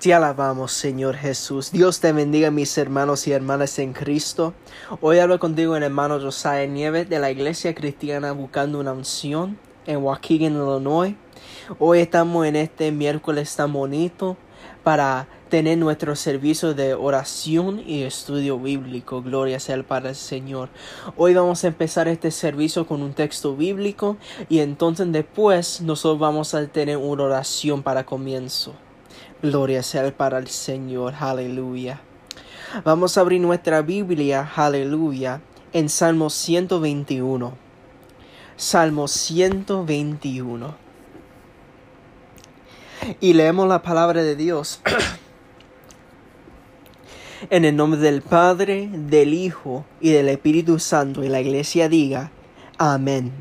Te alabamos, Señor Jesús. Dios te bendiga, mis hermanos y hermanas en Cristo. Hoy hablo contigo el hermano Josiah Nieves de la Iglesia Cristiana Buscando una Unción en Waukegan, Illinois. Hoy estamos en este miércoles tan bonito para tener nuestro servicio de oración y estudio bíblico. Gloria sea el Señor. Hoy vamos a empezar este servicio con un texto bíblico y entonces después nosotros vamos a tener una oración para comienzo. Gloria sea para el Señor. Aleluya. Vamos a abrir nuestra Biblia, aleluya, en Salmo 121. Salmo 121. Y leemos la palabra de Dios. en el nombre del Padre, del Hijo y del Espíritu Santo. Y la iglesia diga, Amén.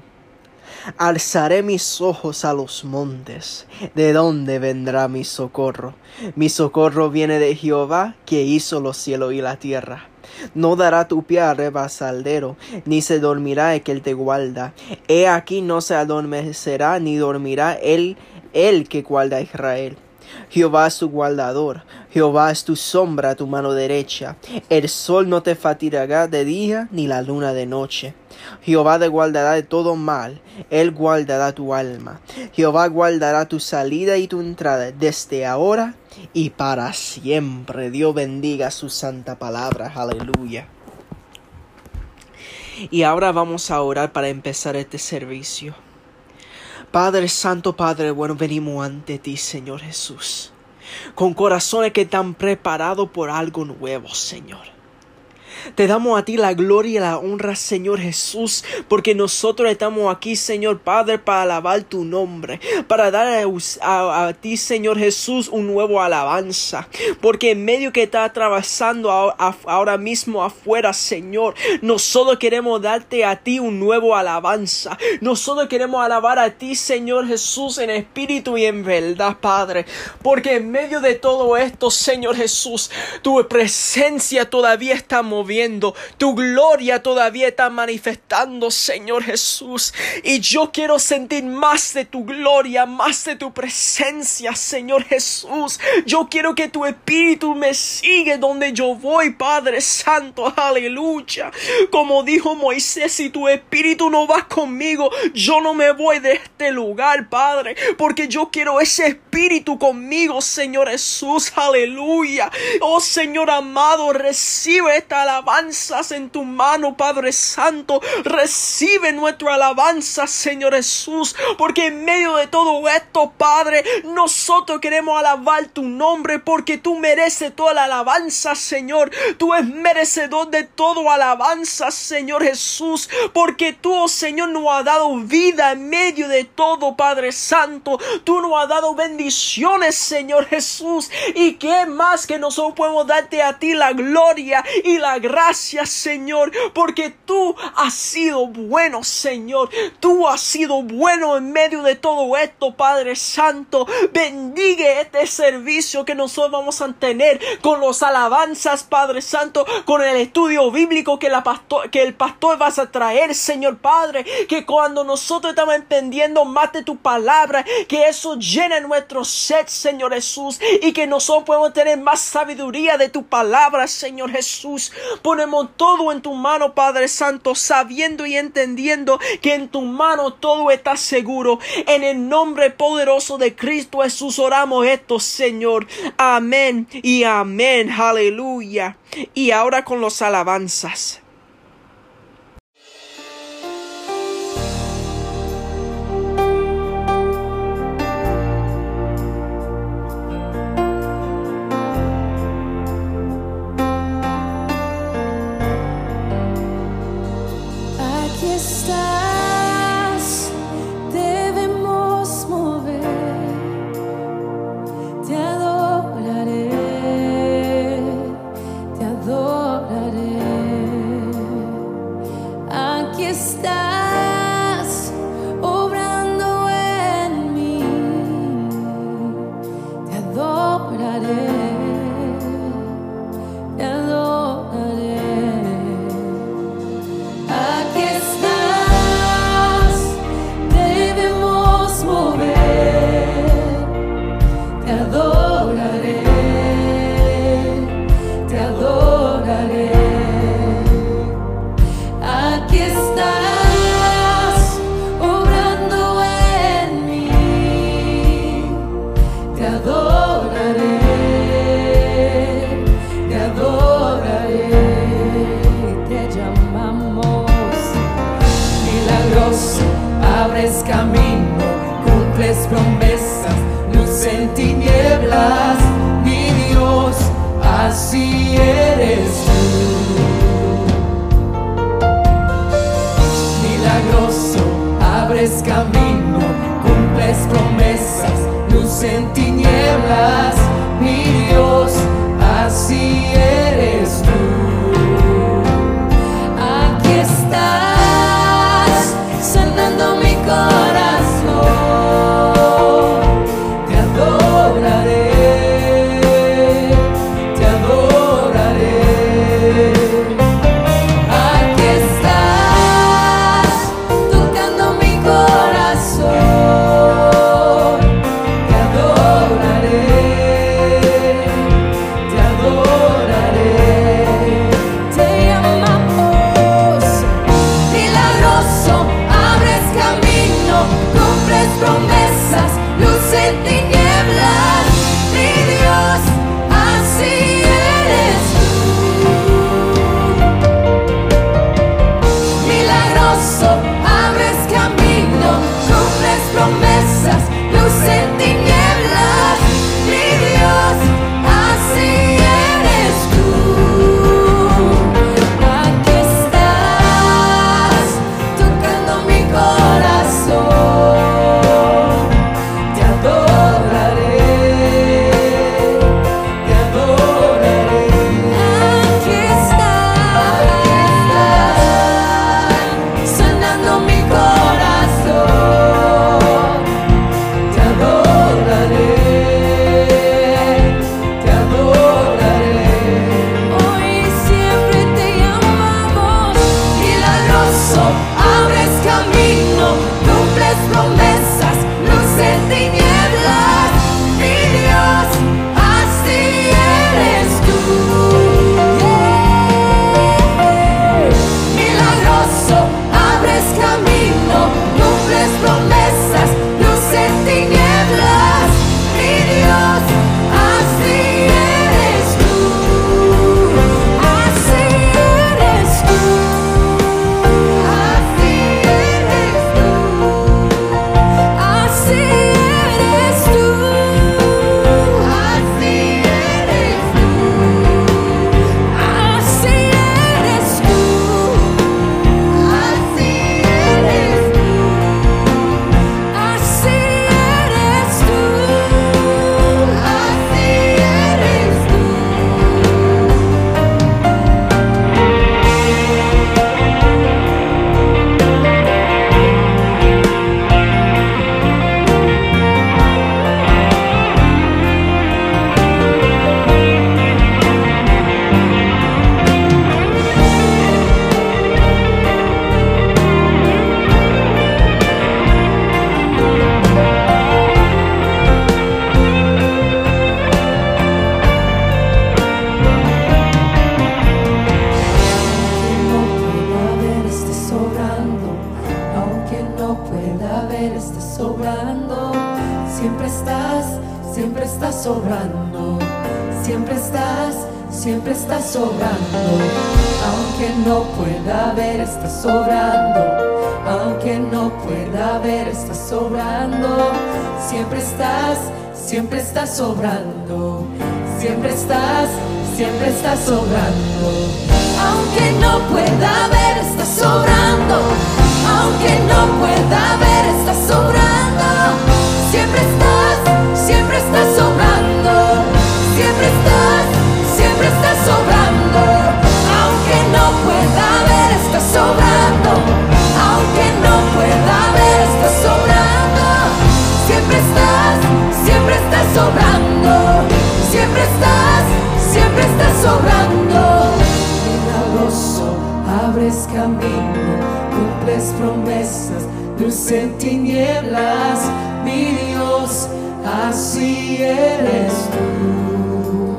Alzaré mis ojos a los montes. ¿De dónde vendrá mi socorro? Mi socorro viene de Jehová, que hizo los cielos y la tierra. No dará tu pie a rebasaldero, ni se dormirá el que él te guarda. He aquí no se adormecerá, ni dormirá él, el que guarda a Israel. Jehová es tu guardador, Jehová es tu sombra tu mano derecha. El sol no te fatigará de día, ni la luna de noche. Jehová te guardará de todo mal, Él guardará tu alma. Jehová guardará tu salida y tu entrada desde ahora y para siempre. Dios bendiga su santa palabra. Aleluya. Y ahora vamos a orar para empezar este servicio. Padre Santo, Padre bueno, venimos ante ti, Señor Jesús, con corazones que están preparados por algo nuevo, Señor. Te damos a ti la gloria y la honra, Señor Jesús, porque nosotros estamos aquí, Señor Padre, para alabar tu nombre, para dar a, ti, Señor Jesús, un nuevo alabanza, porque en medio que está atravesando ahora mismo afuera, Señor, nosotros queremos darte a ti un nuevo alabanza. Nosotros queremos alabar a ti, Señor Jesús, en espíritu y en verdad, Padre, porque en medio de todo esto, Señor Jesús, tu presencia todavía está tu gloria todavía está manifestando, Señor Jesús. Y yo quiero sentir más de tu gloria, más de tu presencia, Señor Jesús. Yo quiero que tu espíritu me siga donde yo voy, Padre Santo. Aleluya. Como dijo Moisés, si tu espíritu no va conmigo, yo no me voy de este lugar, Padre. Porque yo quiero ese espíritu conmigo, Señor Jesús. Aleluya. Oh Señor amado, recibe esta alabanza alabanzas en tu mano, Padre Santo. Recibe nuestra alabanza, Señor Jesús, porque en medio de todo esto, Padre, nosotros queremos alabar tu nombre porque tú mereces toda la alabanza, Señor. Tú eres merecedor de todo alabanza, Señor Jesús, porque tú, oh Señor, nos has dado vida en medio de todo, Padre Santo. Tú nos has dado bendiciones, Señor Jesús. Y qué más que nosotros podemos darte a ti la gloria y la gracias, Señor, porque tú has sido bueno, Señor. Tú has sido bueno en medio de todo esto, Padre Santo. Bendiga este servicio que nosotros vamos a tener con los alabanzas, Padre Santo, con el estudio bíblico que, la pastor, que el pastor vas a traer, Señor Padre. Que cuando nosotros estamos entendiendo más de tu palabra, que eso llene nuestro set, Señor Jesús, y que nosotros podemos tener más sabiduría de tu palabra, Señor Jesús. Ponemos todo en tu mano, Padre Santo, sabiendo y entendiendo que en tu mano todo está seguro. En el nombre poderoso de Cristo Jesús oramos esto, Señor. Amén y amén. Aleluya. Y ahora con los alabanzas. Te adoraré. siempre estás, siempre estás sobrando. Aunque no pueda ver, estás sobrando. Aunque no pueda ver, estás sobrando. mi Dios, así eres tú.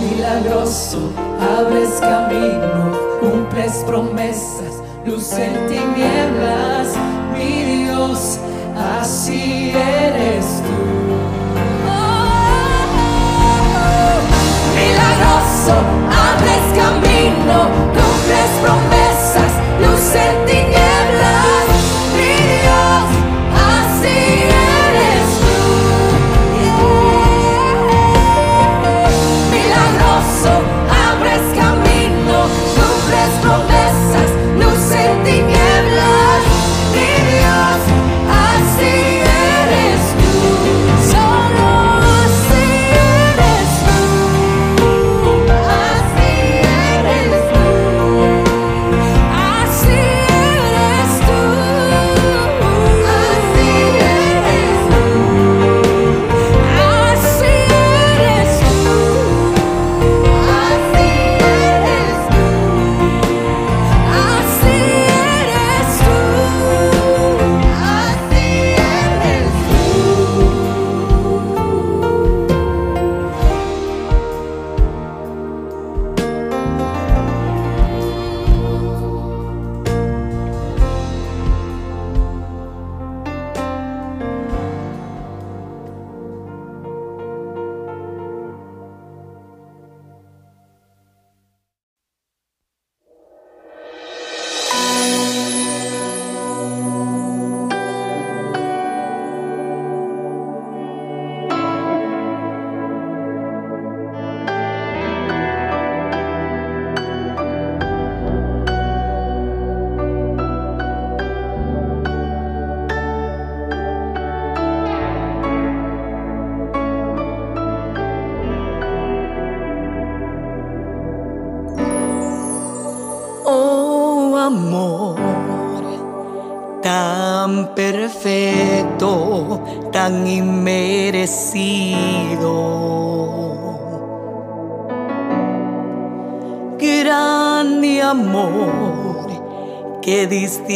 Milagroso, abres camino, cumples promesas, luz en tinieblas, mi Dios, así eres tú. milagroso, abres camino, cumples promesas, luz en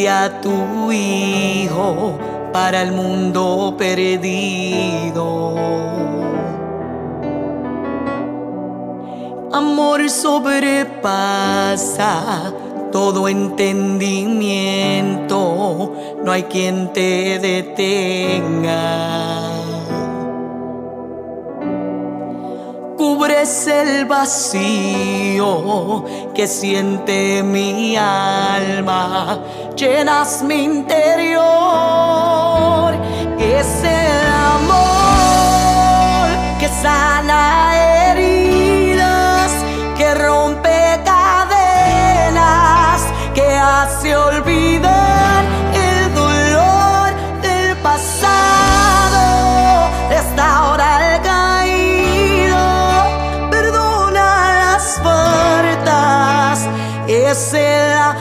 a tu Hijo para el mundo perdido. Amor sobrepasa todo entendimiento, no hay quien te detenga. es el vacío que siente mi alma, llenas mi interior, es el amor que sana heridas, que rompe cadenas, que hace olvidar. se lá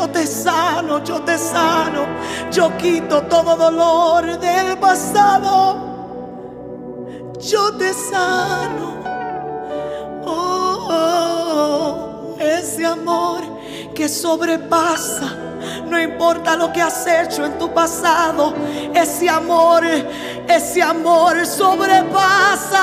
yo te sano, yo te sano, yo quito todo dolor del pasado, yo te sano. Oh, oh, ese amor que sobrepasa. No importa lo que has hecho en tu pasado, ese amor, ese amor sobrepasa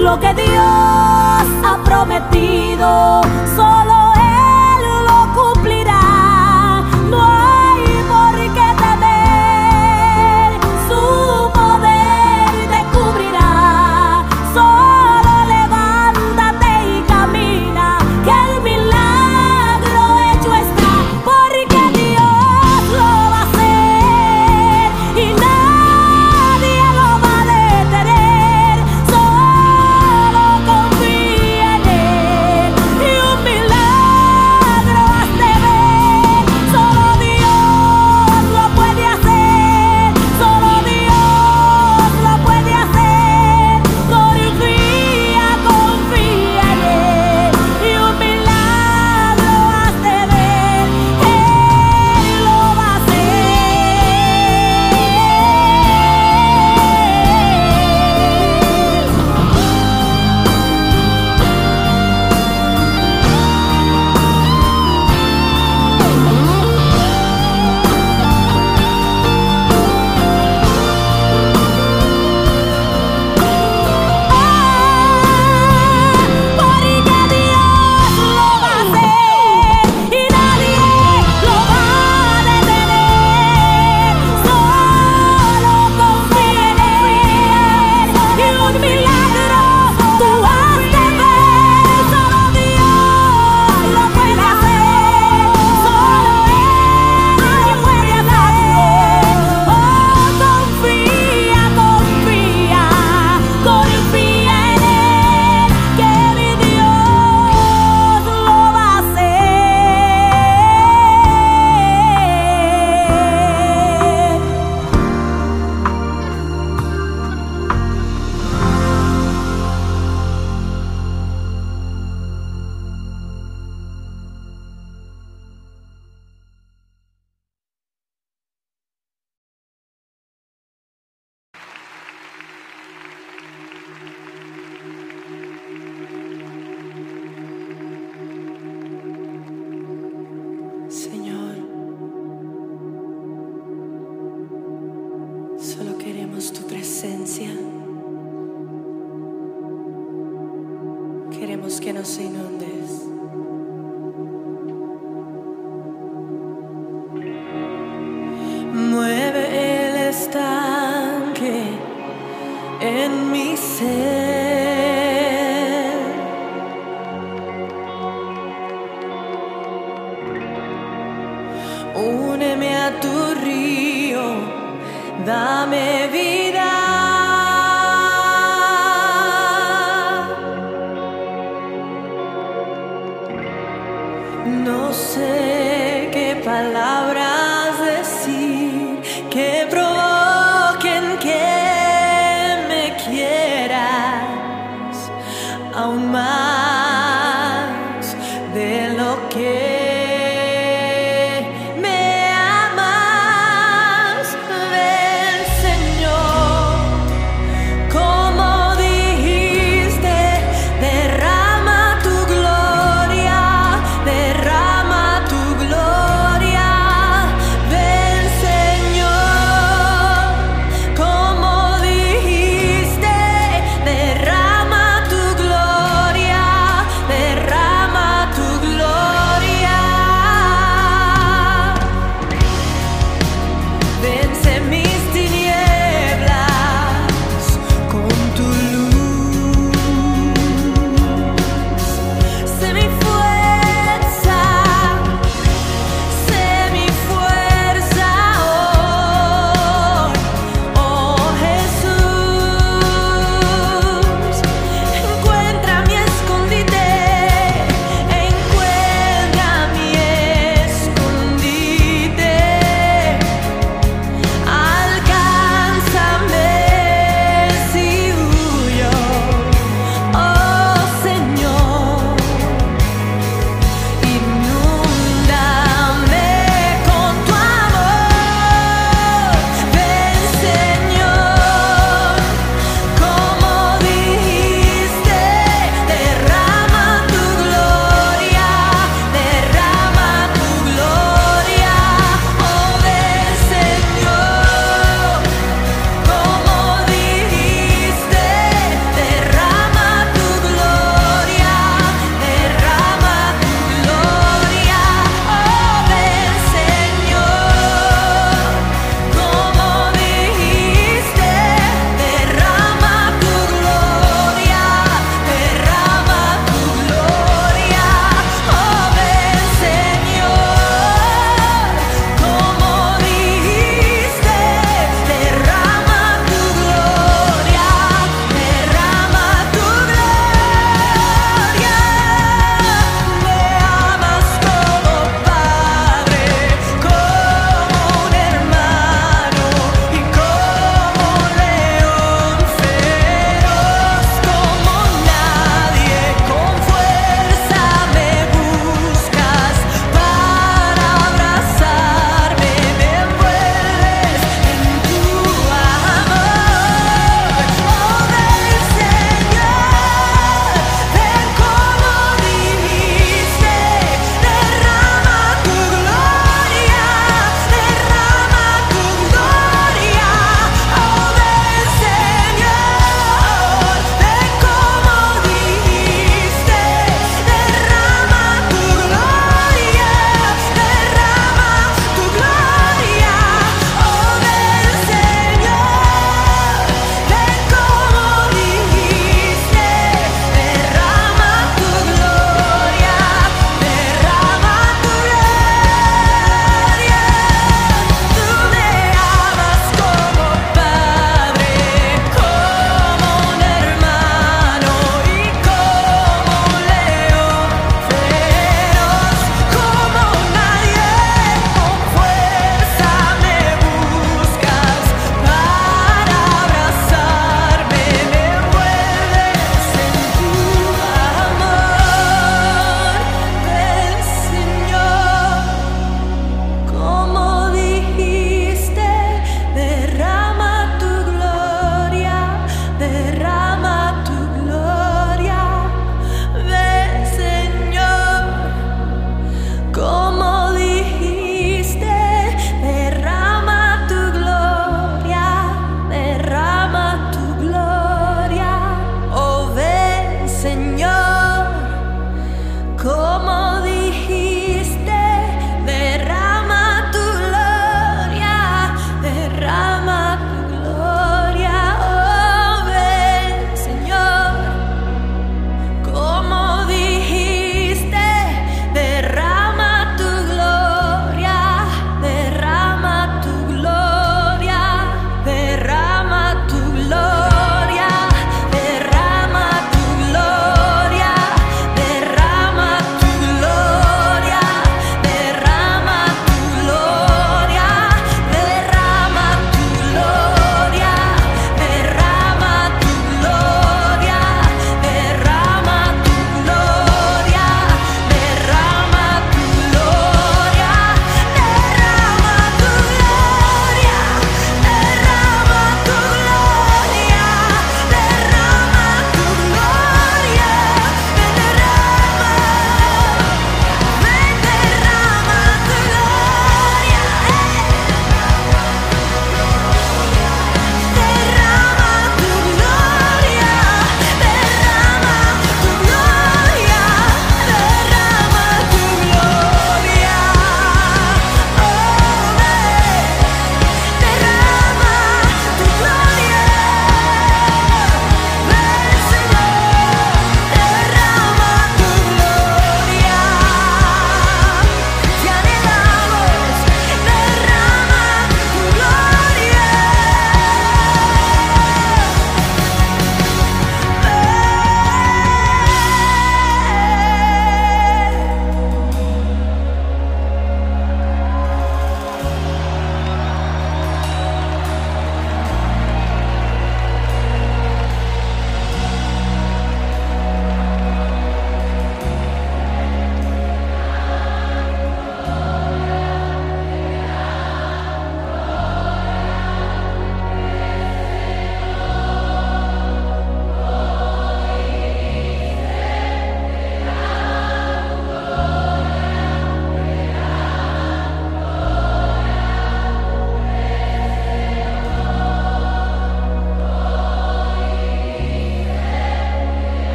Lo que Dios ha prometido, Queremos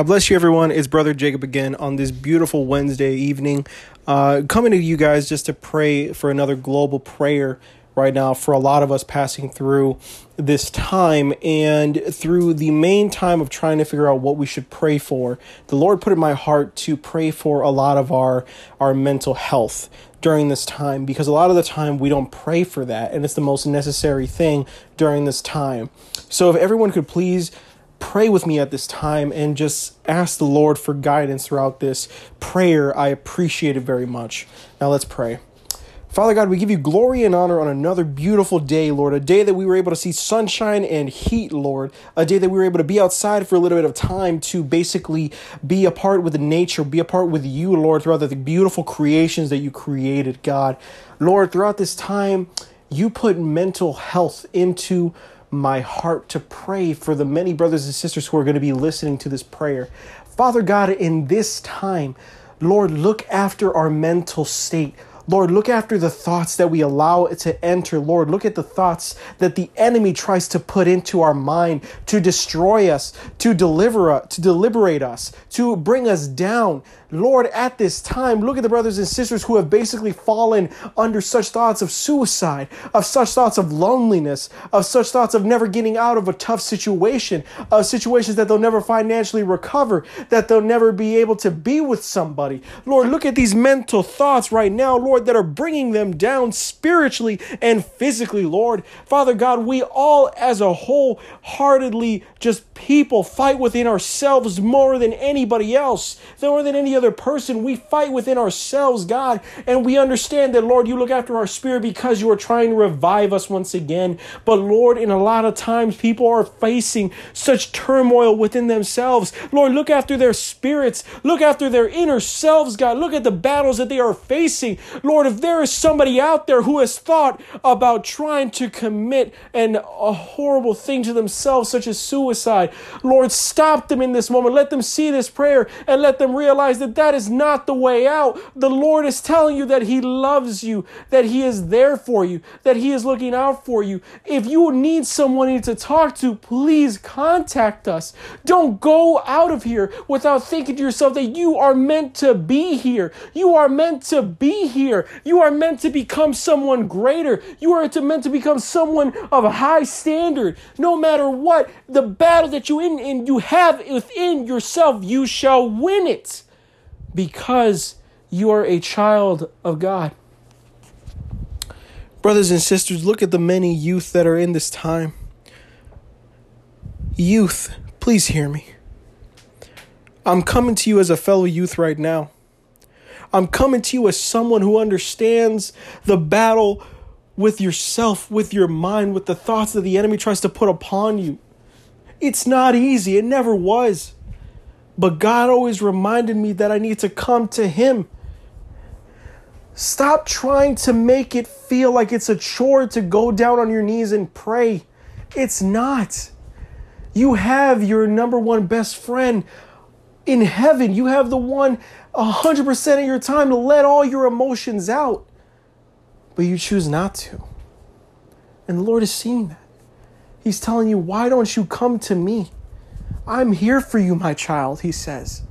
God bless you, everyone. It's Brother Jacob again on this beautiful Wednesday evening. Uh, coming to you guys just to pray for another global prayer right now for a lot of us passing through this time and through the main time of trying to figure out what we should pray for. The Lord put in my heart to pray for a lot of our, our mental health during this time because a lot of the time we don't pray for that and it's the most necessary thing during this time. So if everyone could please pray with me at this time and just ask the Lord for guidance throughout this prayer. I appreciate it very much. Now let's pray. Father God, we give you glory and honor on another beautiful day, Lord. A day that we were able to see sunshine and heat, Lord. A day that we were able to be outside for a little bit of time to basically be a part with nature, be a part with you, Lord, throughout the beautiful creations that you created, God. Lord, throughout this time, you put mental health into my heart to pray for the many brothers and sisters who are going to be listening to this prayer. Father God, in this time, Lord, look after our mental state. Lord, look after the thoughts that we allow it to enter. Lord, look at the thoughts that the enemy tries to put into our mind to destroy us, to deliver us, to deliberate us, to bring us down. Lord, at this time, look at the brothers and sisters who have basically fallen under such thoughts of suicide, of such thoughts of loneliness, of such thoughts of never getting out of a tough situation, of situations that they'll never financially recover, that they'll never be able to be with somebody. Lord, look at these mental thoughts right now, Lord, that are bringing them down spiritually and physically, Lord. Father God, we all as a whole heartedly just people fight within ourselves more than anybody else, more than any other person. We fight within ourselves, God, and we understand that, Lord, you look after our spirit because you are trying to revive us once again. But, Lord, in a lot of times, people are facing such turmoil within themselves. Lord, look after their spirits, look after their inner selves, God. Look at the battles that they are facing. Lord, if there is somebody out there who has thought about trying to commit an, a horrible thing to themselves, such as suicide, Lord, stop them in this moment. Let them see this prayer and let them realize that that is not the way out. The Lord is telling you that He loves you, that He is there for you, that He is looking out for you. If you need someone to talk to, please contact us. Don't go out of here without thinking to yourself that you are meant to be here. You are meant to be here. You are meant to become someone greater. You are meant to become someone of a high standard. No matter what, the battle that you in, in you have within yourself, you shall win it because you are a child of God. Brothers and sisters, look at the many youth that are in this time. Youth, please hear me. I'm coming to you as a fellow youth right now. I'm coming to you as someone who understands the battle with yourself, with your mind, with the thoughts that the enemy tries to put upon you. It's not easy, it never was. But God always reminded me that I need to come to Him. Stop trying to make it feel like it's a chore to go down on your knees and pray. It's not. You have your number one best friend in heaven. You have the one 100% of your time to let all your emotions out. But you choose not to. And the Lord is seeing that. He's telling you, Why don't you come to me? I'm here for you, my child, he says.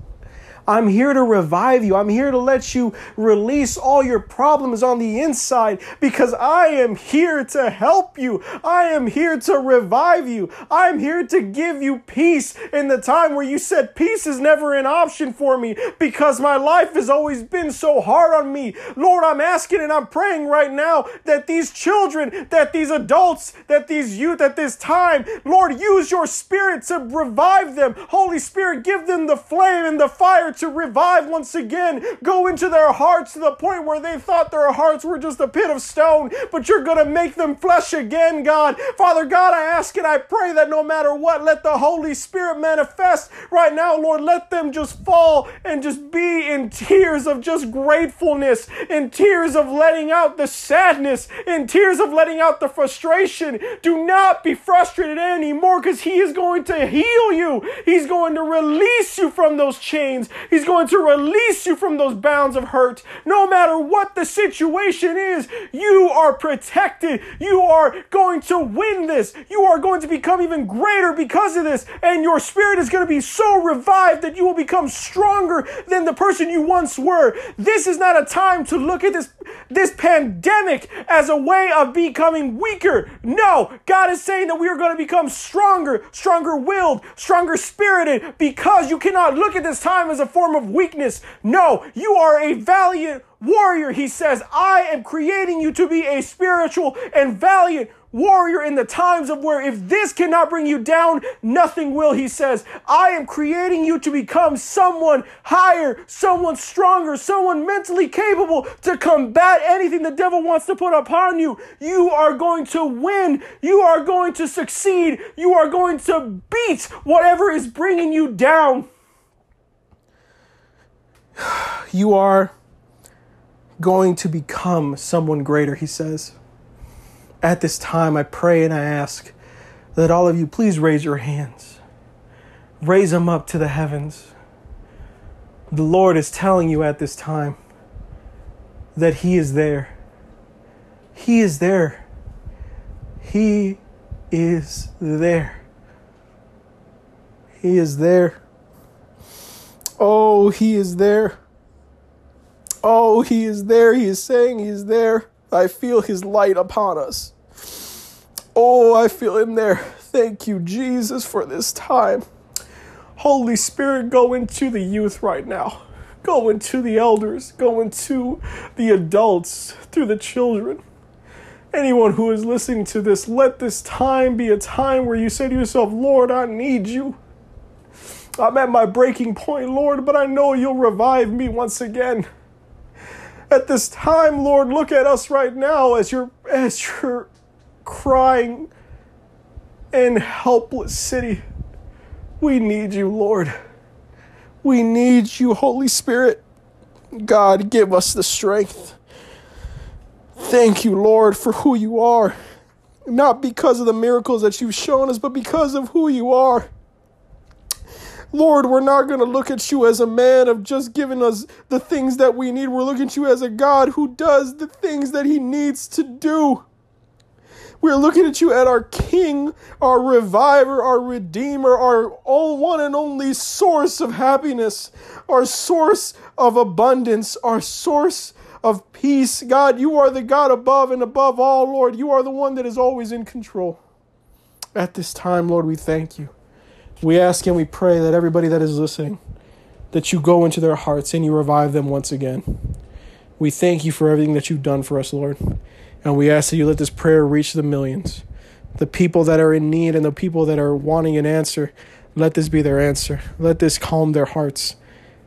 I'm here to revive you. I'm here to let you release all your problems on the inside because I am here to help you. I am here to revive you. I'm here to give you peace in the time where you said peace is never an option for me because my life has always been so hard on me. Lord, I'm asking and I'm praying right now that these children, that these adults, that these youth at this time, Lord, use your spirit to revive them. Holy Spirit, give them the flame and the fire to revive once again. Go into their hearts to the point where they thought their hearts were just a pit of stone, but you're going to make them flesh again, God. Father God, I ask and I pray that no matter what, let the Holy Spirit manifest right now, Lord. Let them just fall and just be in tears of just gratefulness, in tears of letting out the sadness, in tears of letting out the frustration. Do not be frustrated anymore because He is going to heal you. He's going to release you from those chains. He's going to release you from those bounds of hurt. No matter what the situation is, you are protected. You are going to win this. You are going to become even greater because of this. And your spirit is going to be so revived that you will become stronger than the person you once were. This is not a time to look at this, this pandemic as a way of becoming weaker. No, God is saying that we are going to become stronger, stronger willed, stronger spirited because you cannot look at this time as a form of weakness. No, you are a valiant warrior. He says, I am creating you to be a spiritual and valiant warrior in the times of where if this cannot bring you down, nothing will. He says, I am creating you to become someone higher, someone stronger, someone mentally capable to combat anything the devil wants to put upon you. You are going to win. You are going to succeed. You are going to beat whatever is bringing you down. You are going to become someone greater, he says. At this time, I pray and I ask that all of you please raise your hands. Raise them up to the heavens. The Lord is telling you at this time that He is there. He is there. He is there. He is there. Oh, He is there. Oh, He is there. He is saying He is there. I feel His light upon us. Oh, I feel Him there. Thank you, Jesus, for this time. Holy Spirit, go into the youth right now. Go into the elders. Go into the adults, through the children. Anyone who is listening to this, let this time be a time where you say to yourself, Lord, I need you. I'm at my breaking point, Lord, but I know you'll revive me once again. At this time, Lord, look at us right now as you're as you're crying in helpless city. We need you, Lord. We need you, Holy Spirit. God, give us the strength. Thank you, Lord, for who you are. Not because of the miracles that you've shown us, but because of who you are. Lord, we're not going to look at you as a man of just giving us the things that we need. We're looking at you as a God who does the things that he needs to do. We're looking at you at our King, our Reviver, our Redeemer, our all one and only source of happiness, our source of abundance, our source of peace. God, you are the God above and above all, Lord. You are the one that is always in control. At this time, Lord, we thank you. We ask and we pray that everybody that is listening, that you go into their hearts and you revive them once again. We thank you for everything that you've done for us, Lord. And we ask that you let this prayer reach the millions. The people that are in need and the people that are wanting an answer, let this be their answer. Let this calm their hearts.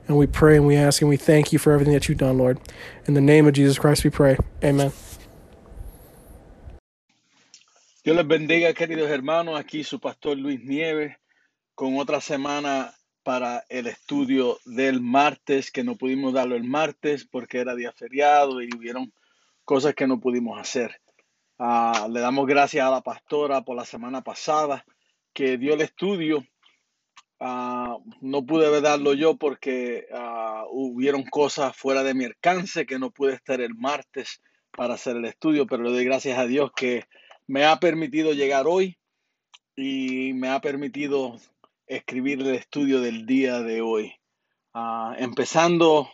And we pray and we ask and we thank you for everything that you've done, Lord. In the name of Jesus Christ we pray. Amen. Dios les bendiga, queridos hermanos. Aquí su pastor Luis Nieves con otra semana para el estudio del martes, que no pudimos darlo el martes porque era día feriado y hubieron cosas que no pudimos hacer. Ah, le damos gracias a la pastora por la semana pasada que dio el estudio. Ah, no pude darlo yo porque ah, hubieron cosas fuera de mi alcance que no pude estar el martes para hacer el estudio, pero le doy gracias a Dios que me ha permitido llegar hoy y me ha permitido escribir el estudio del día de hoy. Ah, empezando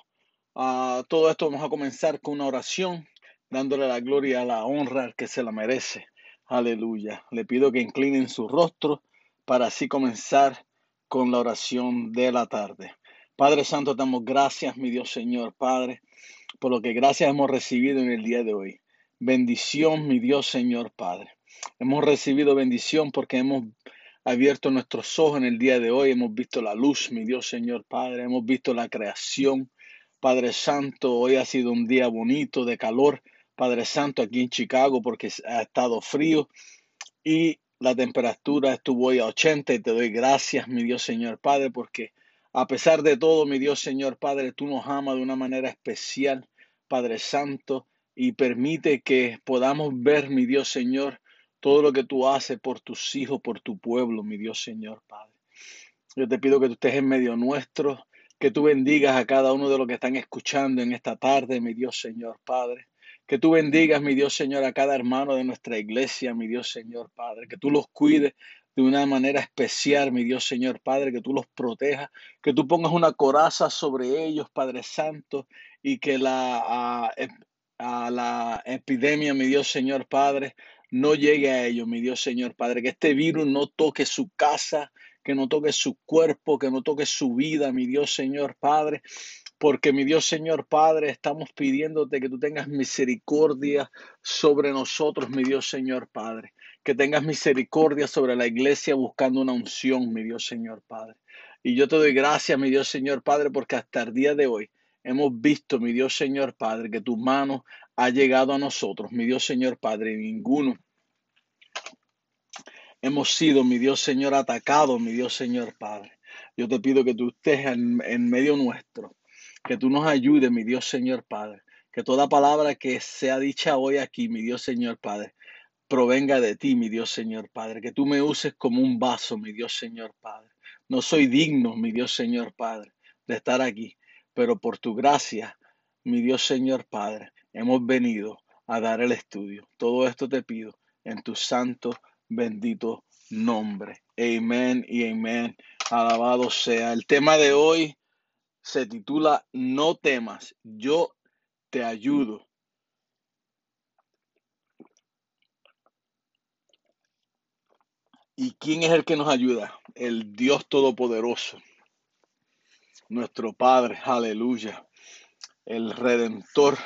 todo esto, vamos a comenzar con una oración, dándole la gloria, la honra que se la merece. Aleluya. Le pido que inclinen su rostro para así comenzar con la oración de la tarde. Padre Santo, damos gracias, mi Dios Señor, Padre, por lo que gracias hemos recibido en el día de hoy. Bendición, mi Dios Señor, Padre. Hemos recibido bendición porque hemos abierto nuestros ojos en el día de hoy, hemos visto la luz, mi Dios Señor Padre, hemos visto la creación. Padre Santo, hoy ha sido un día bonito de calor, Padre Santo, aquí en Chicago porque ha estado frío. Y la temperatura estuvo hoy a 80 y te doy gracias, mi Dios Señor Padre, porque a pesar de todo, mi Dios Señor Padre, tú nos amas de una manera especial, Padre Santo, y permite que podamos ver, mi Dios Señor, todo lo que tú haces por tus hijos, por tu pueblo, mi Dios Señor Padre. Yo te pido que tú estés en medio nuestro, que tú bendigas a cada uno de los que están escuchando en esta tarde, mi Dios Señor Padre. Que tú bendigas, mi Dios Señor, a cada hermano de nuestra iglesia, mi Dios Señor Padre. Que tú los cuides de una manera especial, mi Dios Señor Padre, que tú los protejas, que tú pongas una coraza sobre ellos, Padre Santo, y que la, a la epidemia, mi Dios Señor Padre, no llegue a ellos, mi Dios Señor Padre, que este virus no toque su casa, que no toque su cuerpo, que no toque su vida, mi Dios Señor Padre, porque mi Dios Señor Padre, estamos pidiéndote que tú tengas misericordia sobre nosotros, mi Dios Señor Padre, que tengas misericordia sobre la iglesia buscando una unción, mi Dios Señor Padre. Y yo te doy gracias, mi Dios Señor Padre, porque hasta el día de hoy hemos visto, mi Dios Señor Padre, que tu mano ha llegado a nosotros, mi Dios Señor Padre, ninguno hemos sido, mi Dios Señor, atacado, mi Dios Señor Padre. Yo te pido que tú estés en, en medio nuestro, que tú nos ayudes, mi Dios Señor Padre, que toda palabra que sea dicha hoy aquí, mi Dios Señor Padre, provenga de ti, mi Dios Señor Padre, que tú me uses como un vaso, mi Dios Señor Padre. No soy digno, mi Dios Señor Padre, de estar aquí, pero por tu gracia, mi Dios Señor Padre, hemos venido a dar el estudio. Todo esto te pido en tu santo, bendito nombre. Amén y amén. Alabado sea. El tema de hoy se titula No temas, yo te ayudo. ¿Y quién es el que nos ayuda? El Dios Todopoderoso, nuestro Padre, aleluya, el Redentor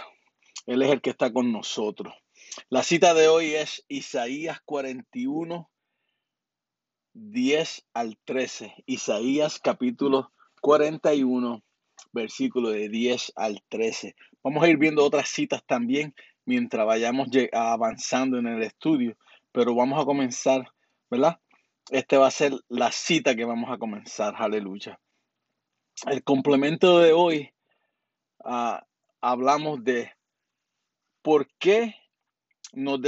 él es el que está con nosotros. La cita de hoy es Isaías 41, 10 al 13. Isaías capítulo 41, versículo de 10 al 13. Vamos a ir viendo otras citas también mientras vayamos avanzando en el estudio, pero vamos a comenzar, ¿verdad? Este va a ser la cita que vamos a comenzar, aleluya. El complemento de hoy, ah, hablamos de ¿Por qué nos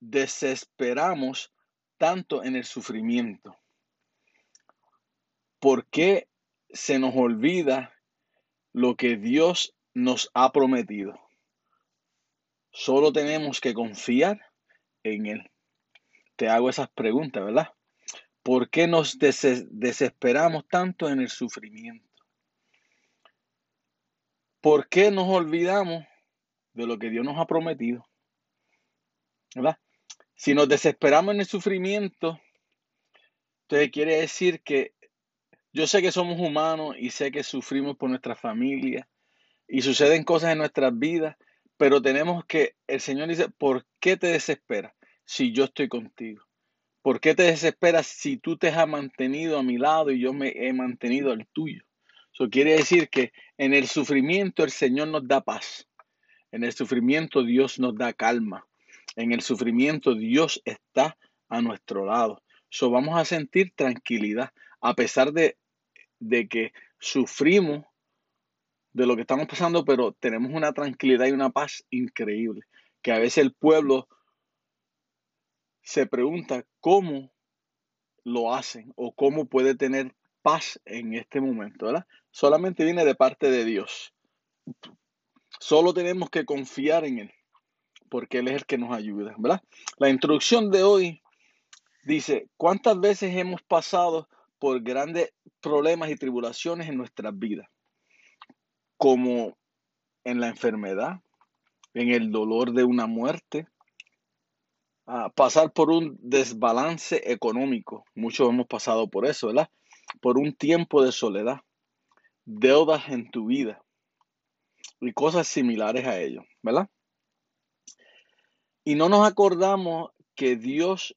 desesperamos tanto en el sufrimiento? ¿Por qué se nos olvida lo que Dios nos ha prometido? Solo tenemos que confiar en Él. Te hago esas preguntas, ¿verdad? ¿Por qué nos desesperamos tanto en el sufrimiento? ¿Por qué nos olvidamos de lo que Dios nos ha prometido. ¿Verdad? Si nos desesperamos en el sufrimiento, entonces quiere decir que yo sé que somos humanos y sé que sufrimos por nuestra familia y suceden cosas en nuestras vidas, pero tenemos que, el Señor dice, ¿por qué te desesperas si yo estoy contigo? ¿Por qué te desesperas si tú te has mantenido a mi lado y yo me he mantenido al tuyo? Eso quiere decir que en el sufrimiento el Señor nos da paz. En el sufrimiento Dios nos da calma. En el sufrimiento Dios está a nuestro lado. So vamos a sentir tranquilidad a pesar de, de que sufrimos de lo que estamos pasando, pero tenemos una tranquilidad y una paz increíble. Que a veces el pueblo se pregunta cómo lo hacen o cómo puede tener paz en este momento, ¿verdad? Solamente viene de parte de Dios. Solo tenemos que confiar en Él, porque Él es el que nos ayuda, ¿verdad? La introducción de hoy dice, ¿cuántas veces hemos pasado por grandes problemas y tribulaciones en nuestras vidas? Como en la enfermedad, en el dolor de una muerte, a pasar por un desbalance económico. Muchos hemos pasado por eso, ¿verdad? Por un tiempo de soledad, deudas en tu vida y cosas similares a ello, ¿verdad? Y no nos acordamos que Dios,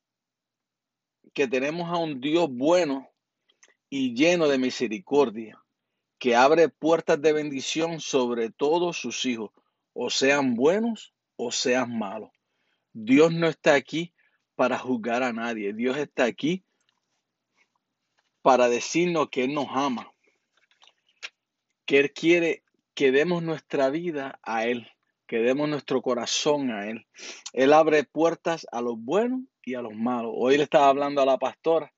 que tenemos a un Dios bueno y lleno de misericordia, que abre puertas de bendición sobre todos sus hijos, o sean buenos o sean malos. Dios no está aquí para juzgar a nadie. Dios está aquí para decirnos que Él nos ama, que Él quiere que demos nuestra vida a Él, que demos nuestro corazón a Él. Él abre puertas a los buenos y a los malos. Hoy le estaba hablando a la pastora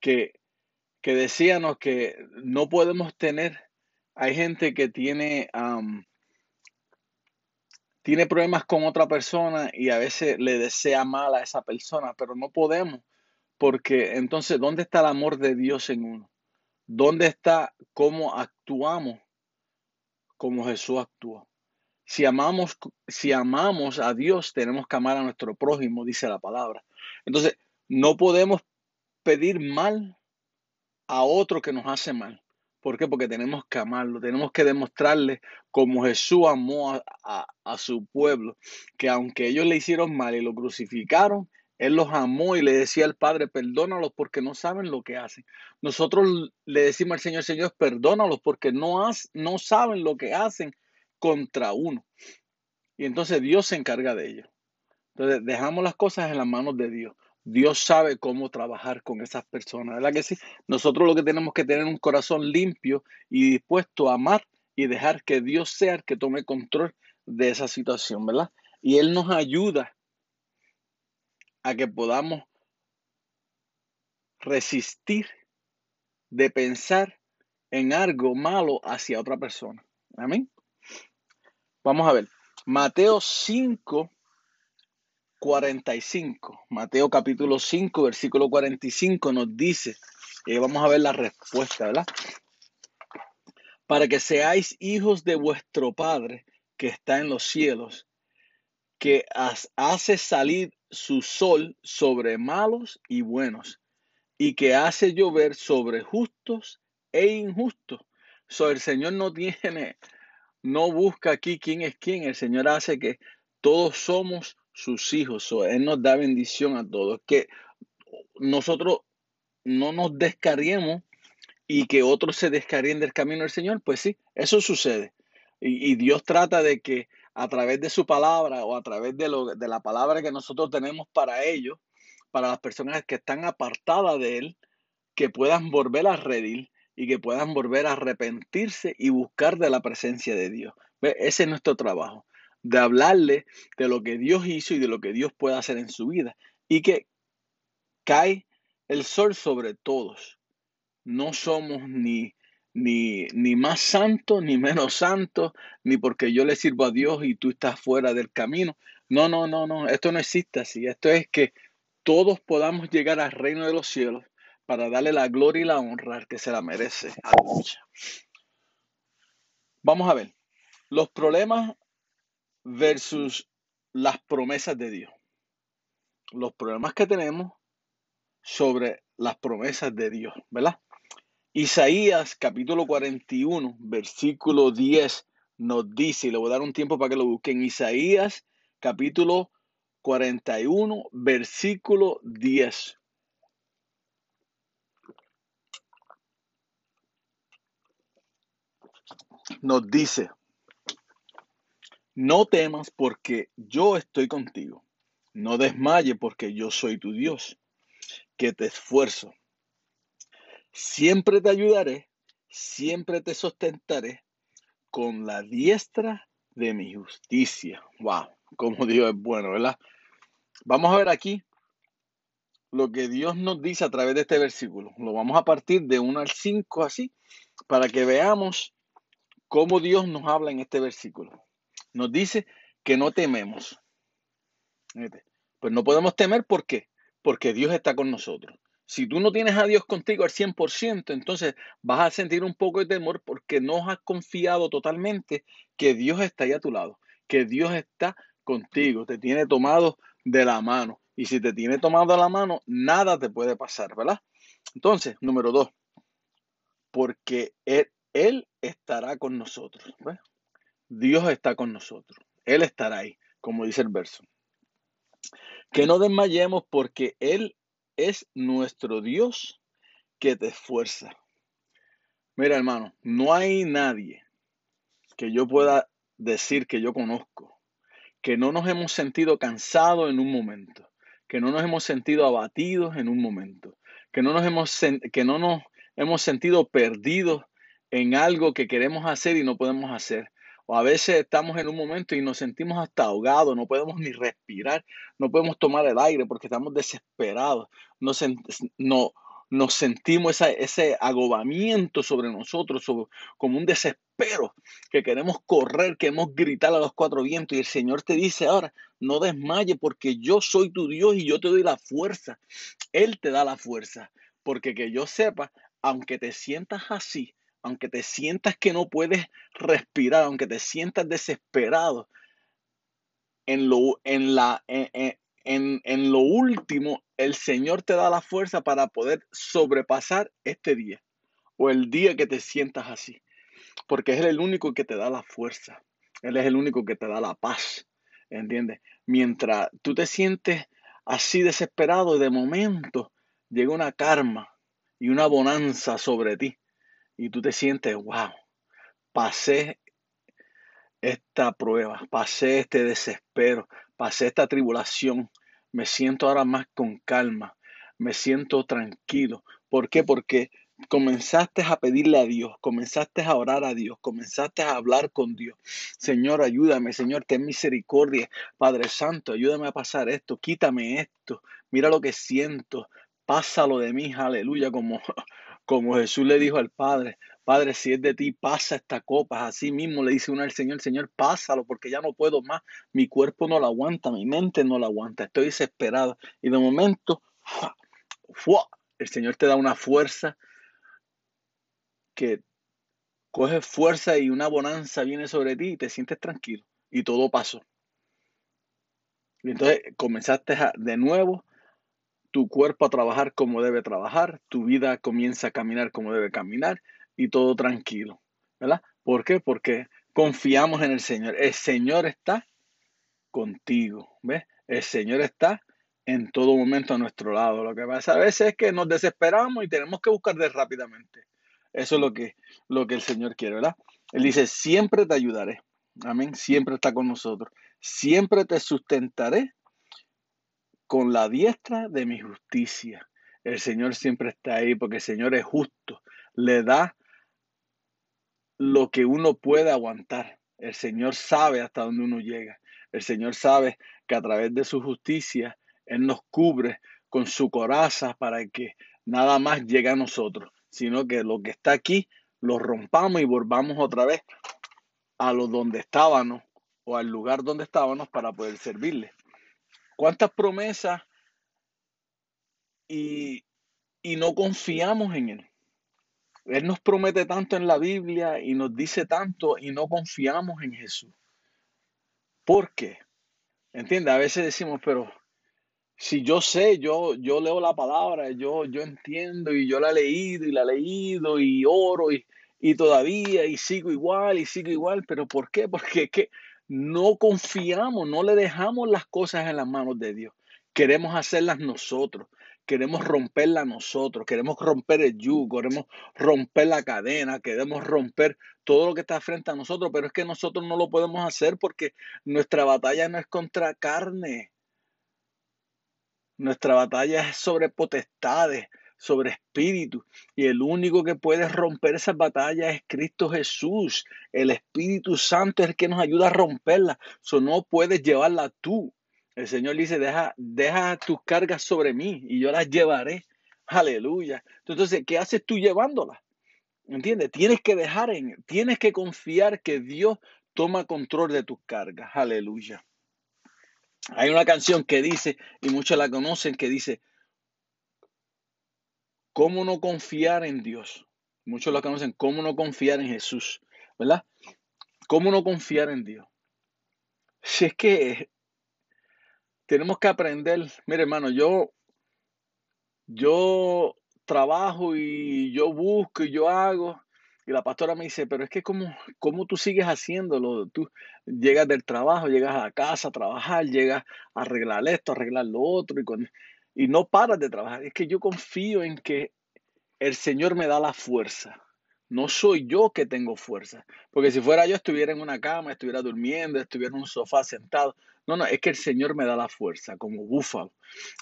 que, que decíamos que no podemos tener, hay gente que tiene tiene problemas con otra persona y a veces le desea mal a esa persona, pero no podemos, porque entonces, ¿dónde está el amor de Dios en uno? ¿Dónde está cómo actuamos como Jesús actuó? Si amamos, si amamos a Dios, tenemos que amar a nuestro prójimo, dice la palabra. Entonces, no podemos pedir mal a otro que nos hace mal. ¿Por qué? Porque tenemos que amarlo, tenemos que demostrarle como Jesús amó a, su pueblo, que aunque ellos le hicieron mal y lo crucificaron, Él los amó y le decía al Padre, perdónalos porque no saben lo que hacen. Nosotros le decimos al Señor, Señor, perdónalos porque no, no saben lo que hacen contra uno. Y entonces Dios se encarga de ello. Entonces dejamos las cosas en las manos de Dios. Dios sabe cómo trabajar con esas personas, ¿verdad que sí? Nosotros lo que tenemos que tener un corazón limpio y dispuesto a amar y dejar que Dios sea el que tome control de esa situación, ¿verdad? Y Él nos ayuda a que podamos resistir de pensar en algo malo hacia otra persona. Amén. Vamos a ver. Mateo 5, 45. Mateo capítulo 5, versículo 45 nos dice, y vamos a ver la respuesta, ¿verdad? Para que seáis hijos de vuestro Padre que está en los cielos, que hace salir su sol sobre malos y buenos, y que hace llover sobre justos e injustos. So, el Señor no tiene, no busca aquí quién es quién, el Señor hace que todos somos sus hijos. o él nos da bendición a todos. Que nosotros no nos descarriemos y que otros se descarrien del camino del Señor, pues sí, eso sucede. Y, Dios trata de que a través de su palabra o a través de, lo, de la palabra que nosotros tenemos para ellos, para las personas que están apartadas de Él, que puedan volver a redir y que puedan volver a arrepentirse y buscar de la presencia de Dios. Ese es nuestro trabajo de hablarle de lo que Dios hizo y de lo que Dios puede hacer en su vida. Y que cae el sol sobre todos. No somos ni, ni, ni más santos, ni menos santos, ni porque yo le sirvo a Dios y tú estás fuera del camino. No, no, no, no. Esto no existe así. Esto es que todos podamos llegar al reino de los cielos para darle la gloria y la honra que se la merece. Vamos a ver. Los problemas versus las promesas de Dios. Los problemas que tenemos sobre las promesas de Dios, ¿verdad? Isaías capítulo 41, versículo 10 nos dice, y le voy a dar un tiempo para que lo busquen, Isaías capítulo 41, versículo 10. Nos dice, no temas porque yo estoy contigo. No desmaye porque yo soy tu Dios, que te esfuerzo. Siempre te ayudaré, siempre te sustentaré con la diestra de mi justicia. Wow, como Dios es bueno, ¿verdad? Vamos a ver aquí lo que Dios nos dice a través de este versículo. Lo vamos a partir de 1 al 5 así, para que veamos cómo Dios nos habla en este versículo. Nos dice que no tememos. Pues no podemos temer, ¿por qué? Porque Dios está con nosotros. Si tú no tienes a Dios contigo al 100%, entonces vas a sentir un poco de temor porque no has confiado totalmente que Dios está ahí a tu lado, que Dios está contigo, te tiene tomado de la mano. Y si te tiene tomado de la mano, nada te puede pasar, ¿verdad? Entonces, número dos, porque Él, estará con nosotros. Dios está con nosotros. Él estará ahí, como dice el verso. Que no desmayemos porque Él es nuestro Dios que te esfuerza. Mira, hermano, no hay nadie que yo pueda decir que yo conozco que no nos hemos sentido cansados en un momento, que no nos hemos sentido abatidos en un momento, que no nos hemos, que no nos hemos sentido perdidos en algo que queremos hacer y no podemos hacer. A veces estamos en un momento y nos sentimos hasta ahogados, no podemos ni respirar, no podemos tomar el aire porque estamos desesperados, nos, no, nos sentimos ese agobamiento sobre nosotros, como un desespero, que queremos correr, queremos gritar a los cuatro vientos y el Señor te dice ahora, no desmaye porque yo soy tu Dios y yo te doy la fuerza. Él te da la fuerza, porque que yo sepa, aunque te sientas así, aunque te sientas que no puedes respirar, aunque te sientas desesperado, en lo, en la, en, en- en- en lo último, el Señor te da la fuerza para poder sobrepasar este día o el día que te sientas así, porque Él es el único que te da la fuerza, Él es el único que te da la paz, ¿entiendes? Mientras tú te sientes así desesperado, de momento llega una karma y una bonanza sobre ti y tú te sientes, wow, pasé esta prueba, pasé este desespero, pasé esta tribulación, me siento ahora más con calma, me siento tranquilo. ¿Por qué? Porque comenzaste a pedirle a Dios, comenzaste a orar a Dios, comenzaste a hablar con Dios. Señor, ayúdame, Señor, ten misericordia. Padre Santo, ayúdame a pasar esto, quítame esto. Mira lo que siento, pásalo de mí, aleluya, como, como Jesús le dijo al Padre. Padre, si es de ti, pasa esta copa. Así mismo le dice uno al Señor, Señor, pásalo, porque ya no puedo más. Mi cuerpo no lo aguanta, mi mente no lo aguanta. Estoy desesperado. Y de momento, el Señor te da una fuerza que coge fuerza y una bonanza viene sobre ti y te sientes tranquilo. Y todo pasó. Y entonces comenzaste a- de nuevo tu cuerpo a trabajar como debe trabajar, tu vida comienza a caminar como debe caminar y todo tranquilo, ¿verdad? ¿Por qué? Porque confiamos en el Señor. El Señor está contigo, ¿ves? El Señor está en todo momento a nuestro lado. Lo que pasa a veces es que nos desesperamos y tenemos que buscar de rápidamente. Eso es lo que, lo que el Señor quiere, ¿verdad? Él dice, siempre te ayudaré. Amén. Siempre está con nosotros. Siempre te sustentaré con la diestra de mi justicia. El Señor siempre está ahí porque el Señor es justo. Le da lo que uno puede aguantar. El Señor sabe hasta dónde uno llega. El Señor sabe que a través de su justicia Él nos cubre con su coraza para que nada más llegue a nosotros, sino que lo que está aquí lo rompamos y volvamos otra vez a lo donde estábamos o al lugar donde estábamos para poder servirle. ¿Cuántas promesas y, y no confiamos en Él? Él nos promete tanto en la Biblia y nos dice tanto y no confiamos en Jesús. ¿Por qué? ¿Entiendes? A veces decimos, pero si yo sé, yo, yo leo la palabra, yo, yo entiendo y yo la he leído y la he leído y oro y, y todavía y sigo igual y sigo igual, pero ¿por qué? Porque es que no confiamos, no le dejamos las cosas en las manos de Dios. Queremos hacerlas nosotros, queremos romperlas nosotros, queremos romper el yugo, queremos romper la cadena, queremos romper todo lo que está frente a nosotros, pero es que nosotros no lo podemos hacer porque nuestra batalla no es contra carne. Nuestra batalla es sobre potestades, sobre espíritu. Y el único que puede romper esas batallas es Cristo Jesús. El Espíritu Santo es el que nos ayuda a romperla. So, no puedes llevarla tú. El Señor dice, deja, deja tus cargas sobre mí y yo las llevaré. Aleluya. Entonces, ¿qué haces tú llevándolas? ¿Entiendes? Tienes que dejar en, tienes que confiar que Dios toma control de tus cargas. Aleluya. Hay una canción que dice, y muchos la conocen, que dice, ¿cómo no confiar en Dios? Muchos la conocen, ¿cómo no confiar en Jesús? ¿Verdad? ¿Cómo no confiar en Dios? Si es que tenemos que aprender, mire hermano, yo, yo trabajo y yo busco y yo hago. Y la pastora me dice, pero es que como, ¿cómo tú sigues haciéndolo? Tú llegas del trabajo, llegas a la casa a trabajar, llegas a arreglar esto, a arreglar lo otro y, con, y no paras de trabajar. Es que yo confío en que el Señor me da la fuerza. No soy yo que tengo fuerza. Porque si fuera yo, estuviera en una cama, estuviera durmiendo, estuviera en un sofá sentado. No, no, es que el Señor me da la fuerza como búfalo.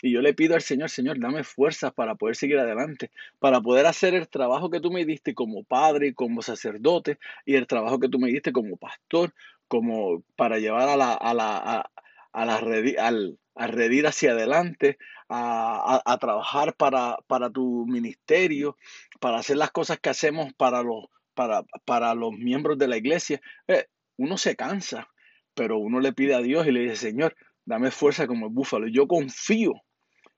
Y yo le pido al Señor, Señor, dame fuerzas para poder seguir adelante, para poder hacer el trabajo que tú me diste como padre como sacerdote y el trabajo que tú me diste como pastor, como para llevar a la, a la, a, a la al, a redir hacia adelante, a, a, trabajar para, para tu ministerio, para hacer las cosas que hacemos para los, para, para los miembros de la iglesia. Eh, uno se cansa, pero uno le pide a Dios y le dice, Señor, dame fuerza como el búfalo. Yo confío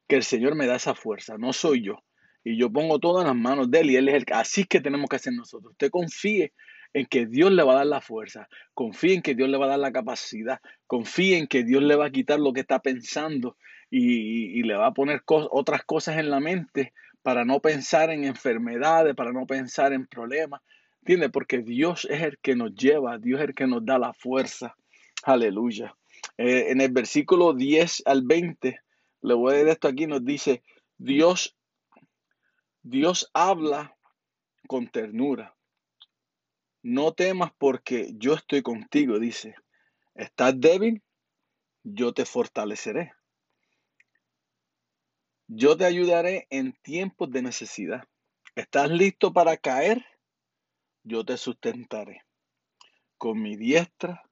que el Señor me da esa fuerza, no soy yo. Y yo pongo todo en las manos de Él y Él es el así que tenemos que hacer nosotros. Usted confíe en que Dios le va a dar la fuerza, confíe en que Dios le va a dar la capacidad, confíe en que Dios le va a quitar lo que está pensando y, y le va a poner otras cosas en la mente para no pensar en enfermedades, para no pensar en problemas. ¿Entiende? Porque Dios es el que nos lleva, Dios es el que nos da la fuerza. Aleluya. Eh, en el versículo 10 al 20, le voy a leer esto aquí, nos dice, Dios, Dios habla con ternura. No temas porque yo estoy contigo, dice. ¿Estás débil? Yo te fortaleceré. Yo te ayudaré en tiempos de necesidad. ¿Estás listo para caer? Yo te sustentaré. Con mi diestra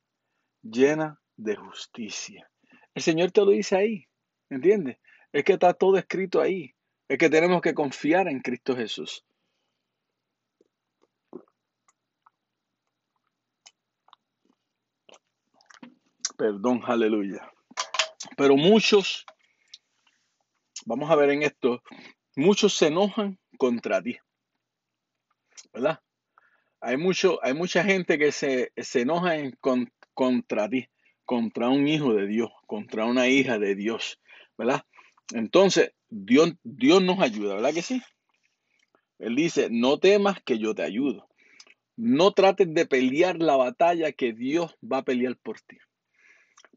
llena de justicia. El Señor te lo dice ahí, ¿entiendes? Es que está todo escrito ahí. Es que tenemos que confiar en Cristo Jesús. Perdón, aleluya. Pero muchos, vamos a ver en esto, muchos se enojan contra ti. ¿Verdad? Hay, mucho, hay mucha gente que se, se enoja en, con, contra ti, contra un hijo de Dios, contra una hija de Dios, ¿verdad? Entonces, Dios, Dios nos ayuda, ¿verdad que sí? Él dice, no temas que yo te ayudo. No trates de pelear la batalla que Dios va a pelear por ti.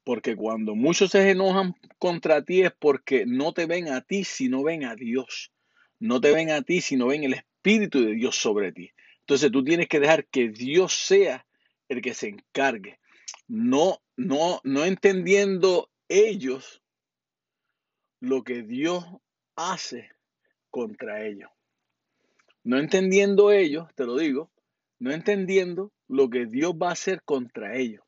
Porque cuando muchos se enojan contra ti es porque no te ven a ti, sino ven a Dios. No te ven a ti, sino ven el Espíritu de Dios sobre ti. Entonces tú tienes que dejar que Dios sea el que se encargue. No, no, no entendiendo ellos lo que Dios hace contra ellos. No entendiendo ellos, te lo digo, no entendiendo lo que Dios va a hacer contra ellos.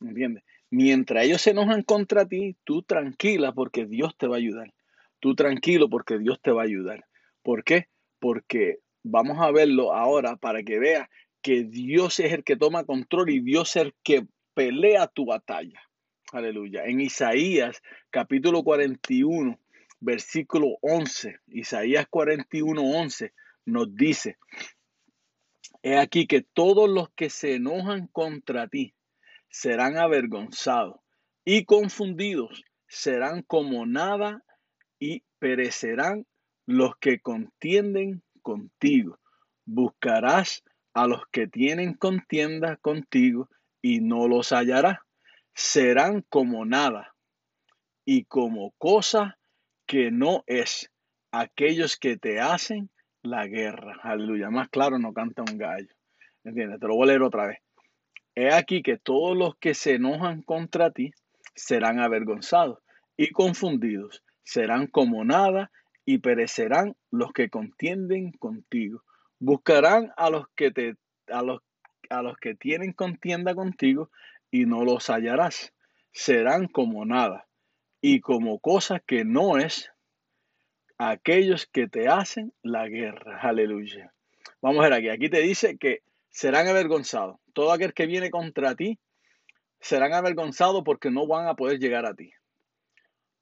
¿Entiendes? Mientras ellos se enojan contra ti, tú tranquila porque Dios te va a ayudar. Tú tranquilo porque Dios te va a ayudar. ¿Por qué? Porque vamos a verlo ahora para que veas que Dios es el que toma control y Dios es el que pelea tu batalla. Aleluya. En Isaías capítulo 41, versículo 11, Isaías 41, 11 nos dice, he aquí que todos los que se enojan contra ti serán avergonzados y confundidos, serán como nada y perecerán los que contienden contigo. Buscarás a los que tienen contienda contigo y no los hallarás. Serán como nada y como cosa que no es aquellos que te hacen la guerra. Aleluya. Más claro no canta un gallo. ¿Entiendes? Te lo voy a leer otra vez. He aquí que todos los que se enojan contra ti serán avergonzados y confundidos. Serán como nada y perecerán los que contienden contigo. Buscarán a los que te a los, a los que tienen contienda contigo y no los hallarás. Serán como nada y como cosa que no es aquellos que te hacen la guerra. Aleluya. Vamos a ver aquí. Aquí te dice que serán avergonzados. Todo aquel que viene contra ti serán avergonzados porque no van a poder llegar a ti.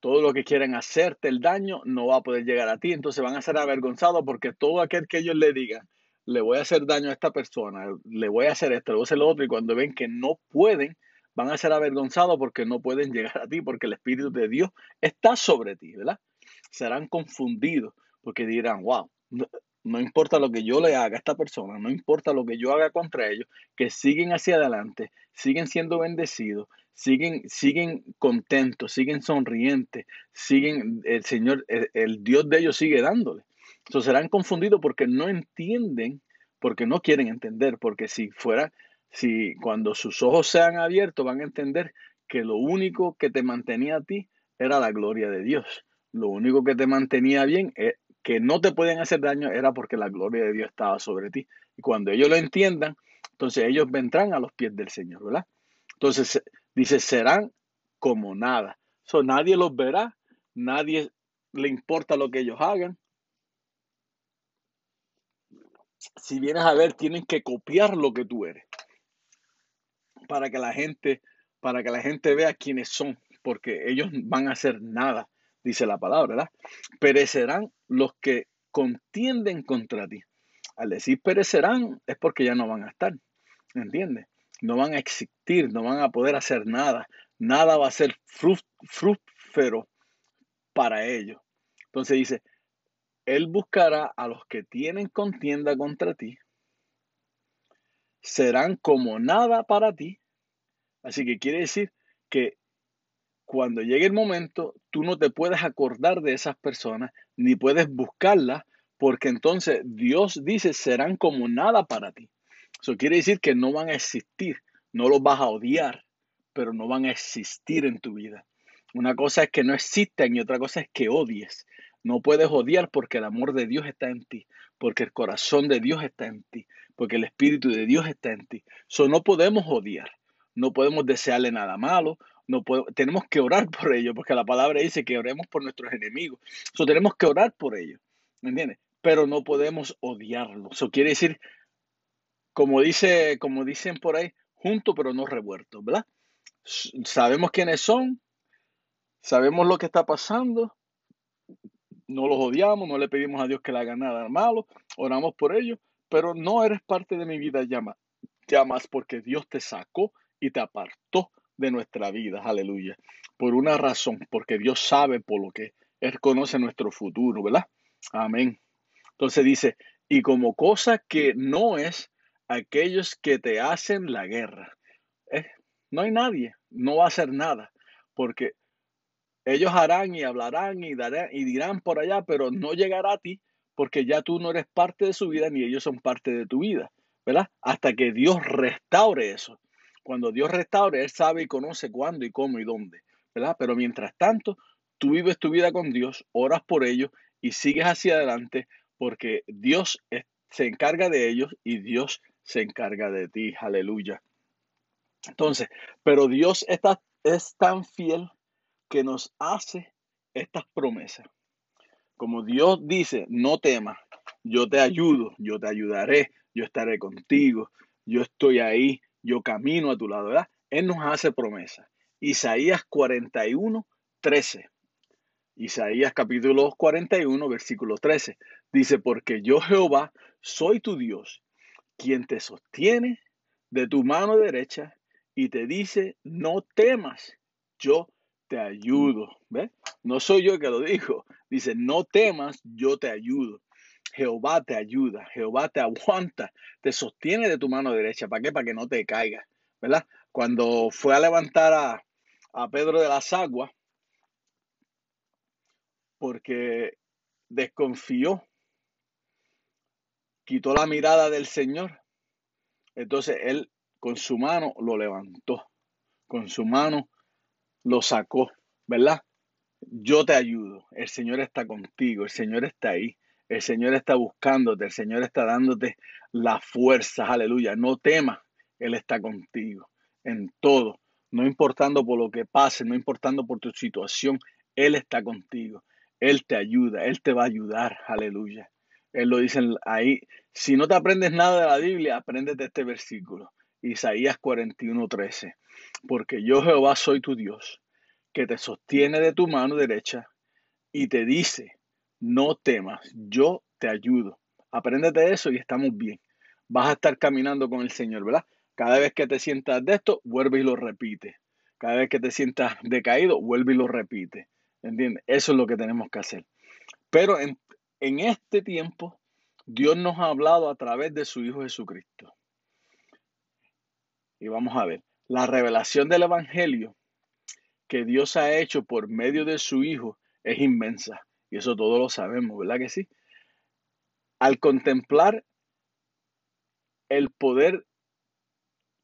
Todo lo que quieren hacerte el daño no va a poder llegar a ti. Entonces van a ser avergonzados porque todo aquel que ellos le digan, le voy a hacer daño a esta persona, le voy a hacer esto, le voy a hacer lo otro, y cuando ven que no pueden, van a ser avergonzados porque no pueden llegar a ti, porque el Espíritu de Dios está sobre ti, ¿verdad? Serán confundidos porque dirán, wow, no importa lo que yo le haga a esta persona, no importa lo que yo haga contra ellos, que siguen hacia adelante, siguen siendo bendecidos, siguen, siguen contentos, siguen sonrientes, siguen, el Señor, el, Dios de ellos sigue dándole. Entonces serán confundidos porque no entienden, porque no quieren entender, porque si fuera, si cuando sus ojos sean abiertos van a entender que lo único que te mantenía a ti era la gloria de Dios. Lo único que te mantenía bien es que no te pueden hacer daño era porque la gloria de Dios estaba sobre ti. Y cuando ellos lo entiendan, entonces ellos vendrán a los pies del Señor, ¿verdad? Entonces dice, serán como nada. So, nadie los verá, nadie le importa lo que ellos hagan. Si vienes a ver, tienen que copiar lo que tú eres para que la gente, para que la gente vea quiénes son, porque ellos van a hacer nada dice la palabra, ¿verdad? Perecerán los que contienden contra ti. Al decir perecerán es porque ya no van a estar, ¿entiendes? No van a existir, no van a poder hacer nada. Nada va a ser fructífero para ellos. Entonces dice, Él buscará a los que tienen contienda contra ti. Serán como nada para ti. Así que quiere decir que cuando llegue el momento, tú no te puedes acordar de esas personas ni puedes buscarlas, porque entonces Dios dice serán como nada para ti. Eso quiere decir que no van a existir, no los vas a odiar, pero no van a existir en tu vida. Una cosa es que no existen y otra cosa es que odies. No puedes odiar porque el amor de Dios está en ti, porque el corazón de Dios está en ti, porque el Espíritu de Dios está en ti. So, no podemos odiar, no podemos desearle nada malo, no tenemos que orar por ellos, porque la palabra dice que oremos por nuestros enemigos. Eso tenemos que orar por ellos, ¿me entiendes? Pero no podemos odiarlos. Eso quiere decir, como, dice, como dicen por ahí, juntos pero no revueltos, ¿verdad? Sabemos quiénes son, sabemos lo que está pasando, no los odiamos, no le pedimos a Dios que le haga nada malo, oramos por ellos, pero no eres parte de mi vida ya más porque Dios te sacó y te apartó de nuestra vida, aleluya. Por una razón, porque Dios sabe por lo que Él conoce nuestro futuro, ¿verdad? Amén. Entonces dice, y como cosa que no es aquellos que te hacen la guerra. Eh, no hay nadie, no va a hacer nada, porque ellos harán y hablarán y, darán, y dirán por allá, pero no llegará a ti, porque ya tú no eres parte de su vida ni ellos son parte de tu vida, ¿verdad? Hasta que Dios restaure eso. Cuando Dios restaure, Él sabe y conoce cuándo y cómo y dónde, ¿verdad? Pero mientras tanto, tú vives tu vida con Dios, oras por ellos y sigues hacia adelante porque Dios se encarga de ellos y Dios se encarga de ti. Aleluya. Entonces, pero Dios está, es tan fiel que nos hace estas promesas. Como Dios dice, no temas, yo te ayudo, yo te ayudaré, yo estaré contigo, yo estoy ahí, yo camino a tu lado, ¿verdad? Él nos hace promesa. Isaías 41, 13. Isaías capítulo 41, versículo 13. Dice, porque yo Jehová soy tu Dios, quien te sostiene de tu mano derecha y te dice, no temas, yo te ayudo. ¿Ves? No soy yo que lo digo. Dice, no temas, yo te ayudo. Jehová te ayuda, Jehová te aguanta, te sostiene de tu mano derecha. ¿Para qué? Para que no te caigas, ¿verdad? Cuando fue a levantar a, a Pedro de las aguas, porque desconfió, quitó la mirada del Señor, entonces él con su mano lo levantó, con su mano lo sacó, ¿verdad? Yo te ayudo, el Señor está contigo, el Señor está ahí. El Señor está buscándote, el Señor está dándote la fuerza, aleluya. No temas, Él está contigo en todo. no importando por lo que pase, no importando por tu situación, Él está contigo. Él te ayuda, Él te va a ayudar, aleluya. Él lo dice ahí. Si no te aprendes nada de la Biblia, apréndete este versículo. Isaías 41:13. Porque yo Jehová soy tu Dios, que te sostiene de tu mano derecha y te dice, no temas, yo te ayudo. Apréndete eso y estamos bien. Vas a estar caminando con el Señor, ¿verdad? Cada vez que te sientas de esto, vuelve y lo repite. Cada vez que te sientas decaído, vuelve y lo repite. ¿Entiendes? Eso es lo que tenemos que hacer. Pero en, en este tiempo, Dios nos ha hablado a través de su Hijo Jesucristo. Y vamos a ver, la revelación del Evangelio que Dios ha hecho por medio de su Hijo es inmensa. Y eso todos lo sabemos, ¿verdad que sí? Al contemplar el poder,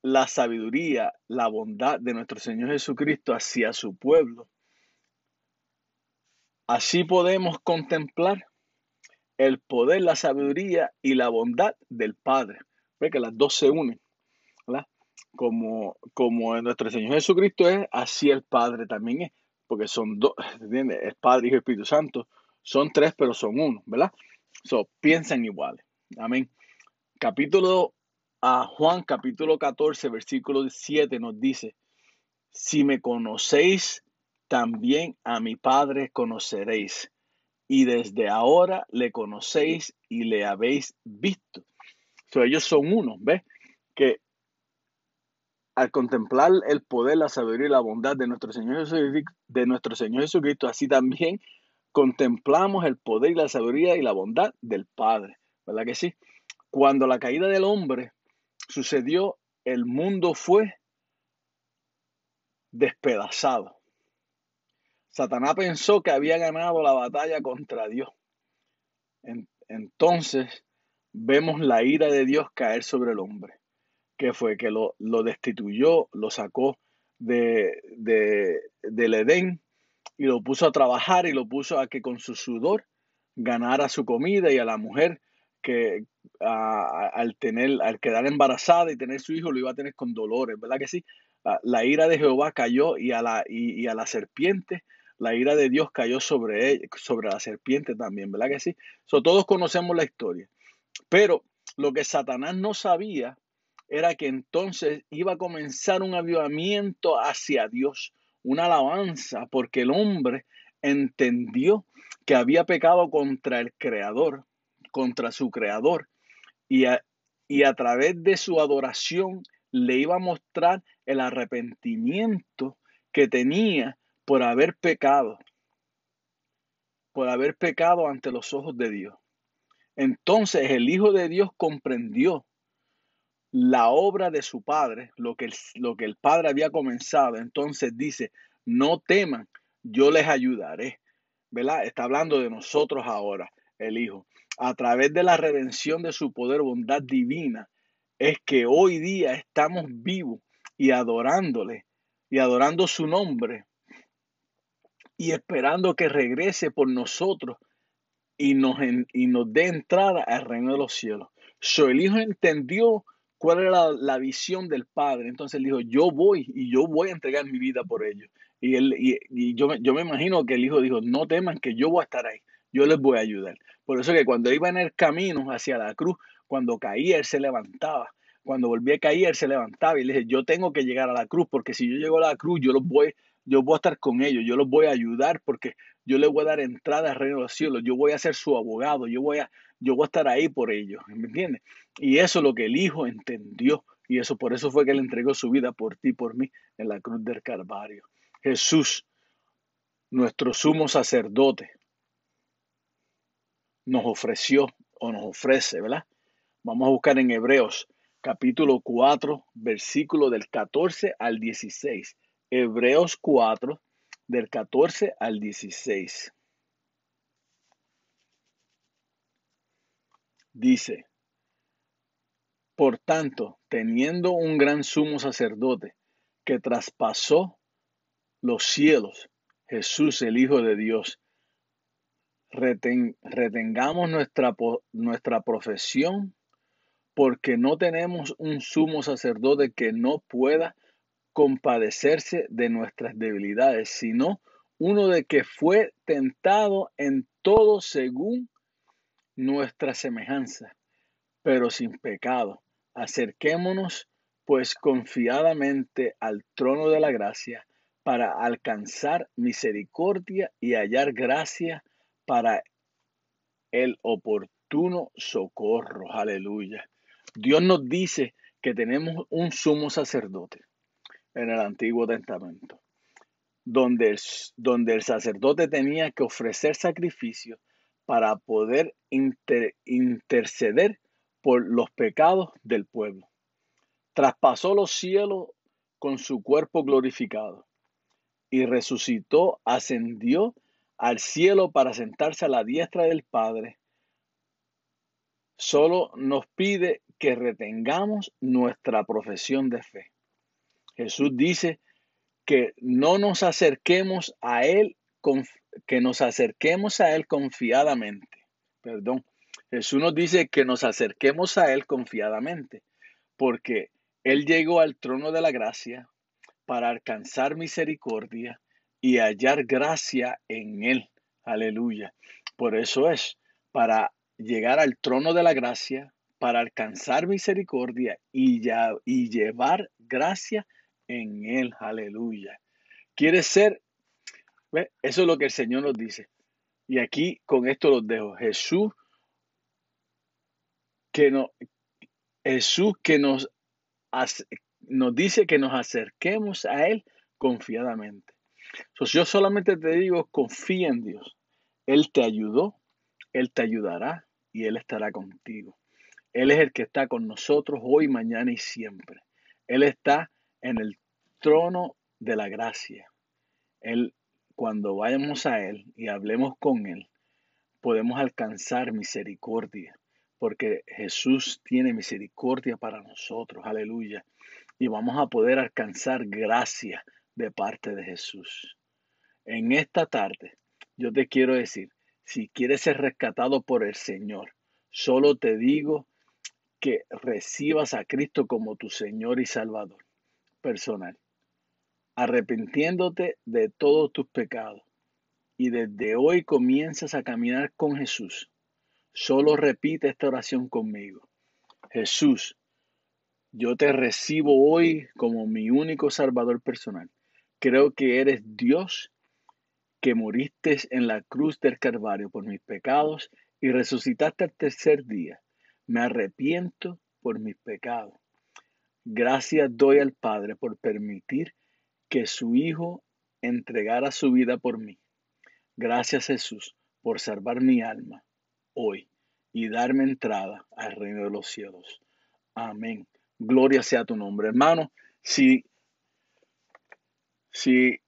la sabiduría, la bondad de nuestro Señor Jesucristo hacia su pueblo, así podemos contemplar el poder, la sabiduría y la bondad del Padre. Ve que las dos se unen, ¿verdad? Como, como nuestro Señor Jesucristo es, así el Padre también es, porque son dos, ¿entiendes? El Padre, y el Espíritu Santo, son tres, pero son uno, ¿verdad? So, piensan iguales. Amén. Capítulo a Juan, capítulo 14, versículo 7 nos dice, si me conocéis, también a mi Padre conoceréis y desde ahora le conocéis y le habéis visto. ellos son uno, ¿ves? Que al contemplar el poder, la sabiduría y la bondad de nuestro Señor Jesucristo, de nuestro Señor así también contemplamos el poder y la sabiduría y la bondad del Padre, ¿verdad que sí? Cuando la caída del hombre sucedió, el mundo fue despedazado. Satanás pensó que había ganado la batalla contra Dios. entonces vemos la ira de Dios caer sobre el hombre, que fue que lo, destituyó, lo sacó de, del Edén y lo puso a trabajar y lo puso a que con su sudor ganara su comida y a la mujer que al tener, al quedar embarazada y tener su hijo lo iba a tener con dolores, ¿verdad que sí? La, ira de Jehová cayó y a la, y a la serpiente la ira de Dios cayó sobre, él, sobre la serpiente también, ¿verdad que sí? todos conocemos la historia. Pero lo que Satanás no sabía era que entonces iba a comenzar un avivamiento hacia Dios, una alabanza, porque el hombre entendió que había pecado contra el Creador, contra su Creador, y y a través de su adoración le iba a mostrar el arrepentimiento que tenía por haber pecado, por haber pecado ante los ojos de Dios. Entonces el Hijo de Dios comprendió la obra de su Padre, lo que, el, lo que el Padre había comenzado. Entonces dice, no teman, yo les ayudaré. ¿Verdad? Está hablando de nosotros ahora, el Hijo. A través de la redención de su poder, bondad divina, es que hoy día estamos vivos y adorándole y adorando su nombre y esperando que regrese por nosotros y nos, y nos dé entrada al reino de los cielos. So, el Hijo entendió cuál era la, visión del Padre. Entonces él dijo, yo voy y yo voy a entregar mi vida por ellos. Y, él, y, yo, yo me imagino que el Hijo dijo, no teman que yo voy a estar ahí, yo les voy a ayudar. Por eso que cuando iba en el camino hacia la cruz, cuando caía, él se levantaba. Cuando volvía a caer, él se levantaba y le dije, yo tengo que llegar a la cruz, porque si yo llego a la cruz, yo los voy yo voy a estar con ellos, yo los voy a ayudar porque yo les voy a dar entrada al reino de los cielos, yo voy a ser su abogado, yo voy a, yo voy a estar ahí por ellos, ¿me entiendes? Y eso es lo que el Hijo entendió y eso por eso fue que él entregó su vida por ti, por mí, en la cruz del Calvario. Jesús, nuestro sumo sacerdote, nos ofreció o nos ofrece, ¿verdad? Vamos a buscar en Hebreos capítulo 4, versículo del 14 al 16. Hebreos 4, del 14 al 16. Dice, por tanto, teniendo un gran sumo sacerdote que traspasó los cielos, Jesús el Hijo de Dios, retengamos nuestra, nuestra profesión porque no tenemos un sumo sacerdote que no pueda compadecerse de nuestras debilidades, sino uno de que fue tentado en todo según nuestra semejanza, pero sin pecado. Acerquémonos pues confiadamente al trono de la gracia para alcanzar misericordia y hallar gracia para el oportuno socorro. Aleluya. Dios nos dice que tenemos un sumo sacerdote en el Antiguo Testamento, donde el, donde el sacerdote tenía que ofrecer sacrificio para poder interceder por los pecados del pueblo. Traspasó los cielos con su cuerpo glorificado y resucitó, ascendió al cielo para sentarse a la diestra del Padre. Solo nos pide que retengamos nuestra profesión de fe. Jesús dice que no nos acerquemos a Él, que nos acerquemos a Él confiadamente. Perdón. Jesús nos dice que nos acerquemos a Él confiadamente, porque Él llegó al trono de la gracia para alcanzar misericordia y hallar gracia en Él. Aleluya. Por eso es, para llegar al trono de la gracia, para alcanzar misericordia y, ya, y llevar gracia en Él. Aleluya. Quiere ser, eso es lo que el Señor nos dice. Y aquí con esto los dejo. Jesús que no, Jesús que nos nos dice que nos acerquemos a Él confiadamente. yo solamente te digo, confía en Dios. Él te ayudó, Él te ayudará y Él estará contigo. Él es el que está con nosotros hoy, mañana y siempre. Él está en el trono de la gracia. Él, cuando vayamos a Él y hablemos con Él, podemos alcanzar misericordia, porque Jesús tiene misericordia para nosotros. Aleluya y vamos a poder alcanzar gracia de parte de Jesús. En esta tarde, yo te quiero decir, si quieres ser rescatado por el Señor, solo te digo que recibas a Cristo como tu Señor y Salvador personal, arrepintiéndote de todos tus pecados y desde hoy comienzas a caminar con Jesús. Solo repite esta oración conmigo. Jesús, yo te recibo hoy como mi único Salvador personal. Creo que eres Dios que moriste en la cruz del Calvario por mis pecados y resucitaste al tercer día. Me arrepiento por mis pecados. Gracias doy al Padre por permitir que su Hijo entregara su vida por mí. Gracias Jesús por salvar mi alma hoy y darme entrada al reino de los cielos. Amén. Gloria sea tu nombre. Hermano, si, si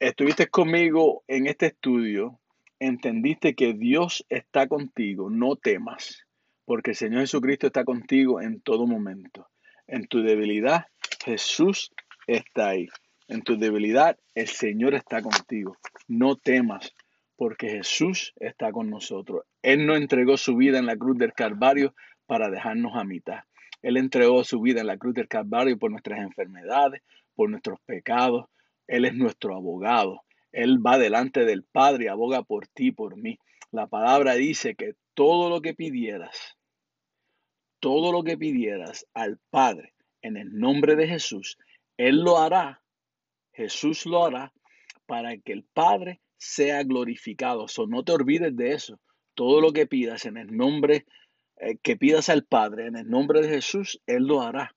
estuviste conmigo en este estudio, entendiste que Dios está contigo, no temas, porque el Señor Jesucristo está contigo en todo momento. En tu debilidad, Jesús está ahí. En tu debilidad, el Señor está contigo. No temas, porque Jesús está con nosotros. Él no entregó su vida en la cruz del Calvario para dejarnos a mitad. Él entregó su vida en la cruz del Calvario por nuestras enfermedades, por nuestros pecados. Él es nuestro abogado. Él va delante del Padre y aboga por ti, por mí. La palabra dice que todo lo que pidieras, todo lo que pidieras al Padre en el nombre de Jesús, Él lo hará. Jesús lo hará para que el Padre sea glorificado. So, no te olvides de eso. Todo lo que pidas en el nombre eh, que pidas al Padre en el nombre de Jesús, Él lo hará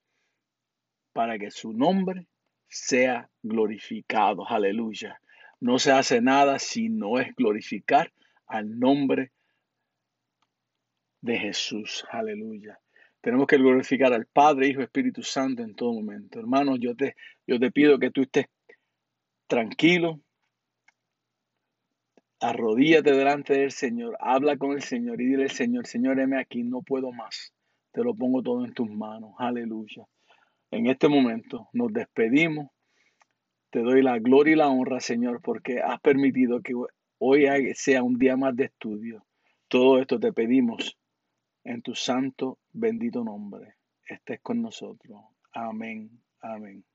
para que su nombre sea glorificado. Aleluya. No se hace nada si no es glorificar al nombre de Jesús. Aleluya. Tenemos que glorificar al Padre, Hijo, Espíritu Santo en todo momento. Hermanos, yo te, yo te pido que tú estés tranquilo, Arrodíllate delante del Señor, habla con el Señor y dile Señor, Señor, heme aquí, no puedo más. Te lo pongo todo en tus manos. Aleluya. En este momento nos despedimos. Te doy la gloria y la honra, Señor, porque has permitido que hoy sea un día más de estudio. Todo esto te pedimos en tu santo, bendito nombre. Estés con nosotros. Amén. Amén.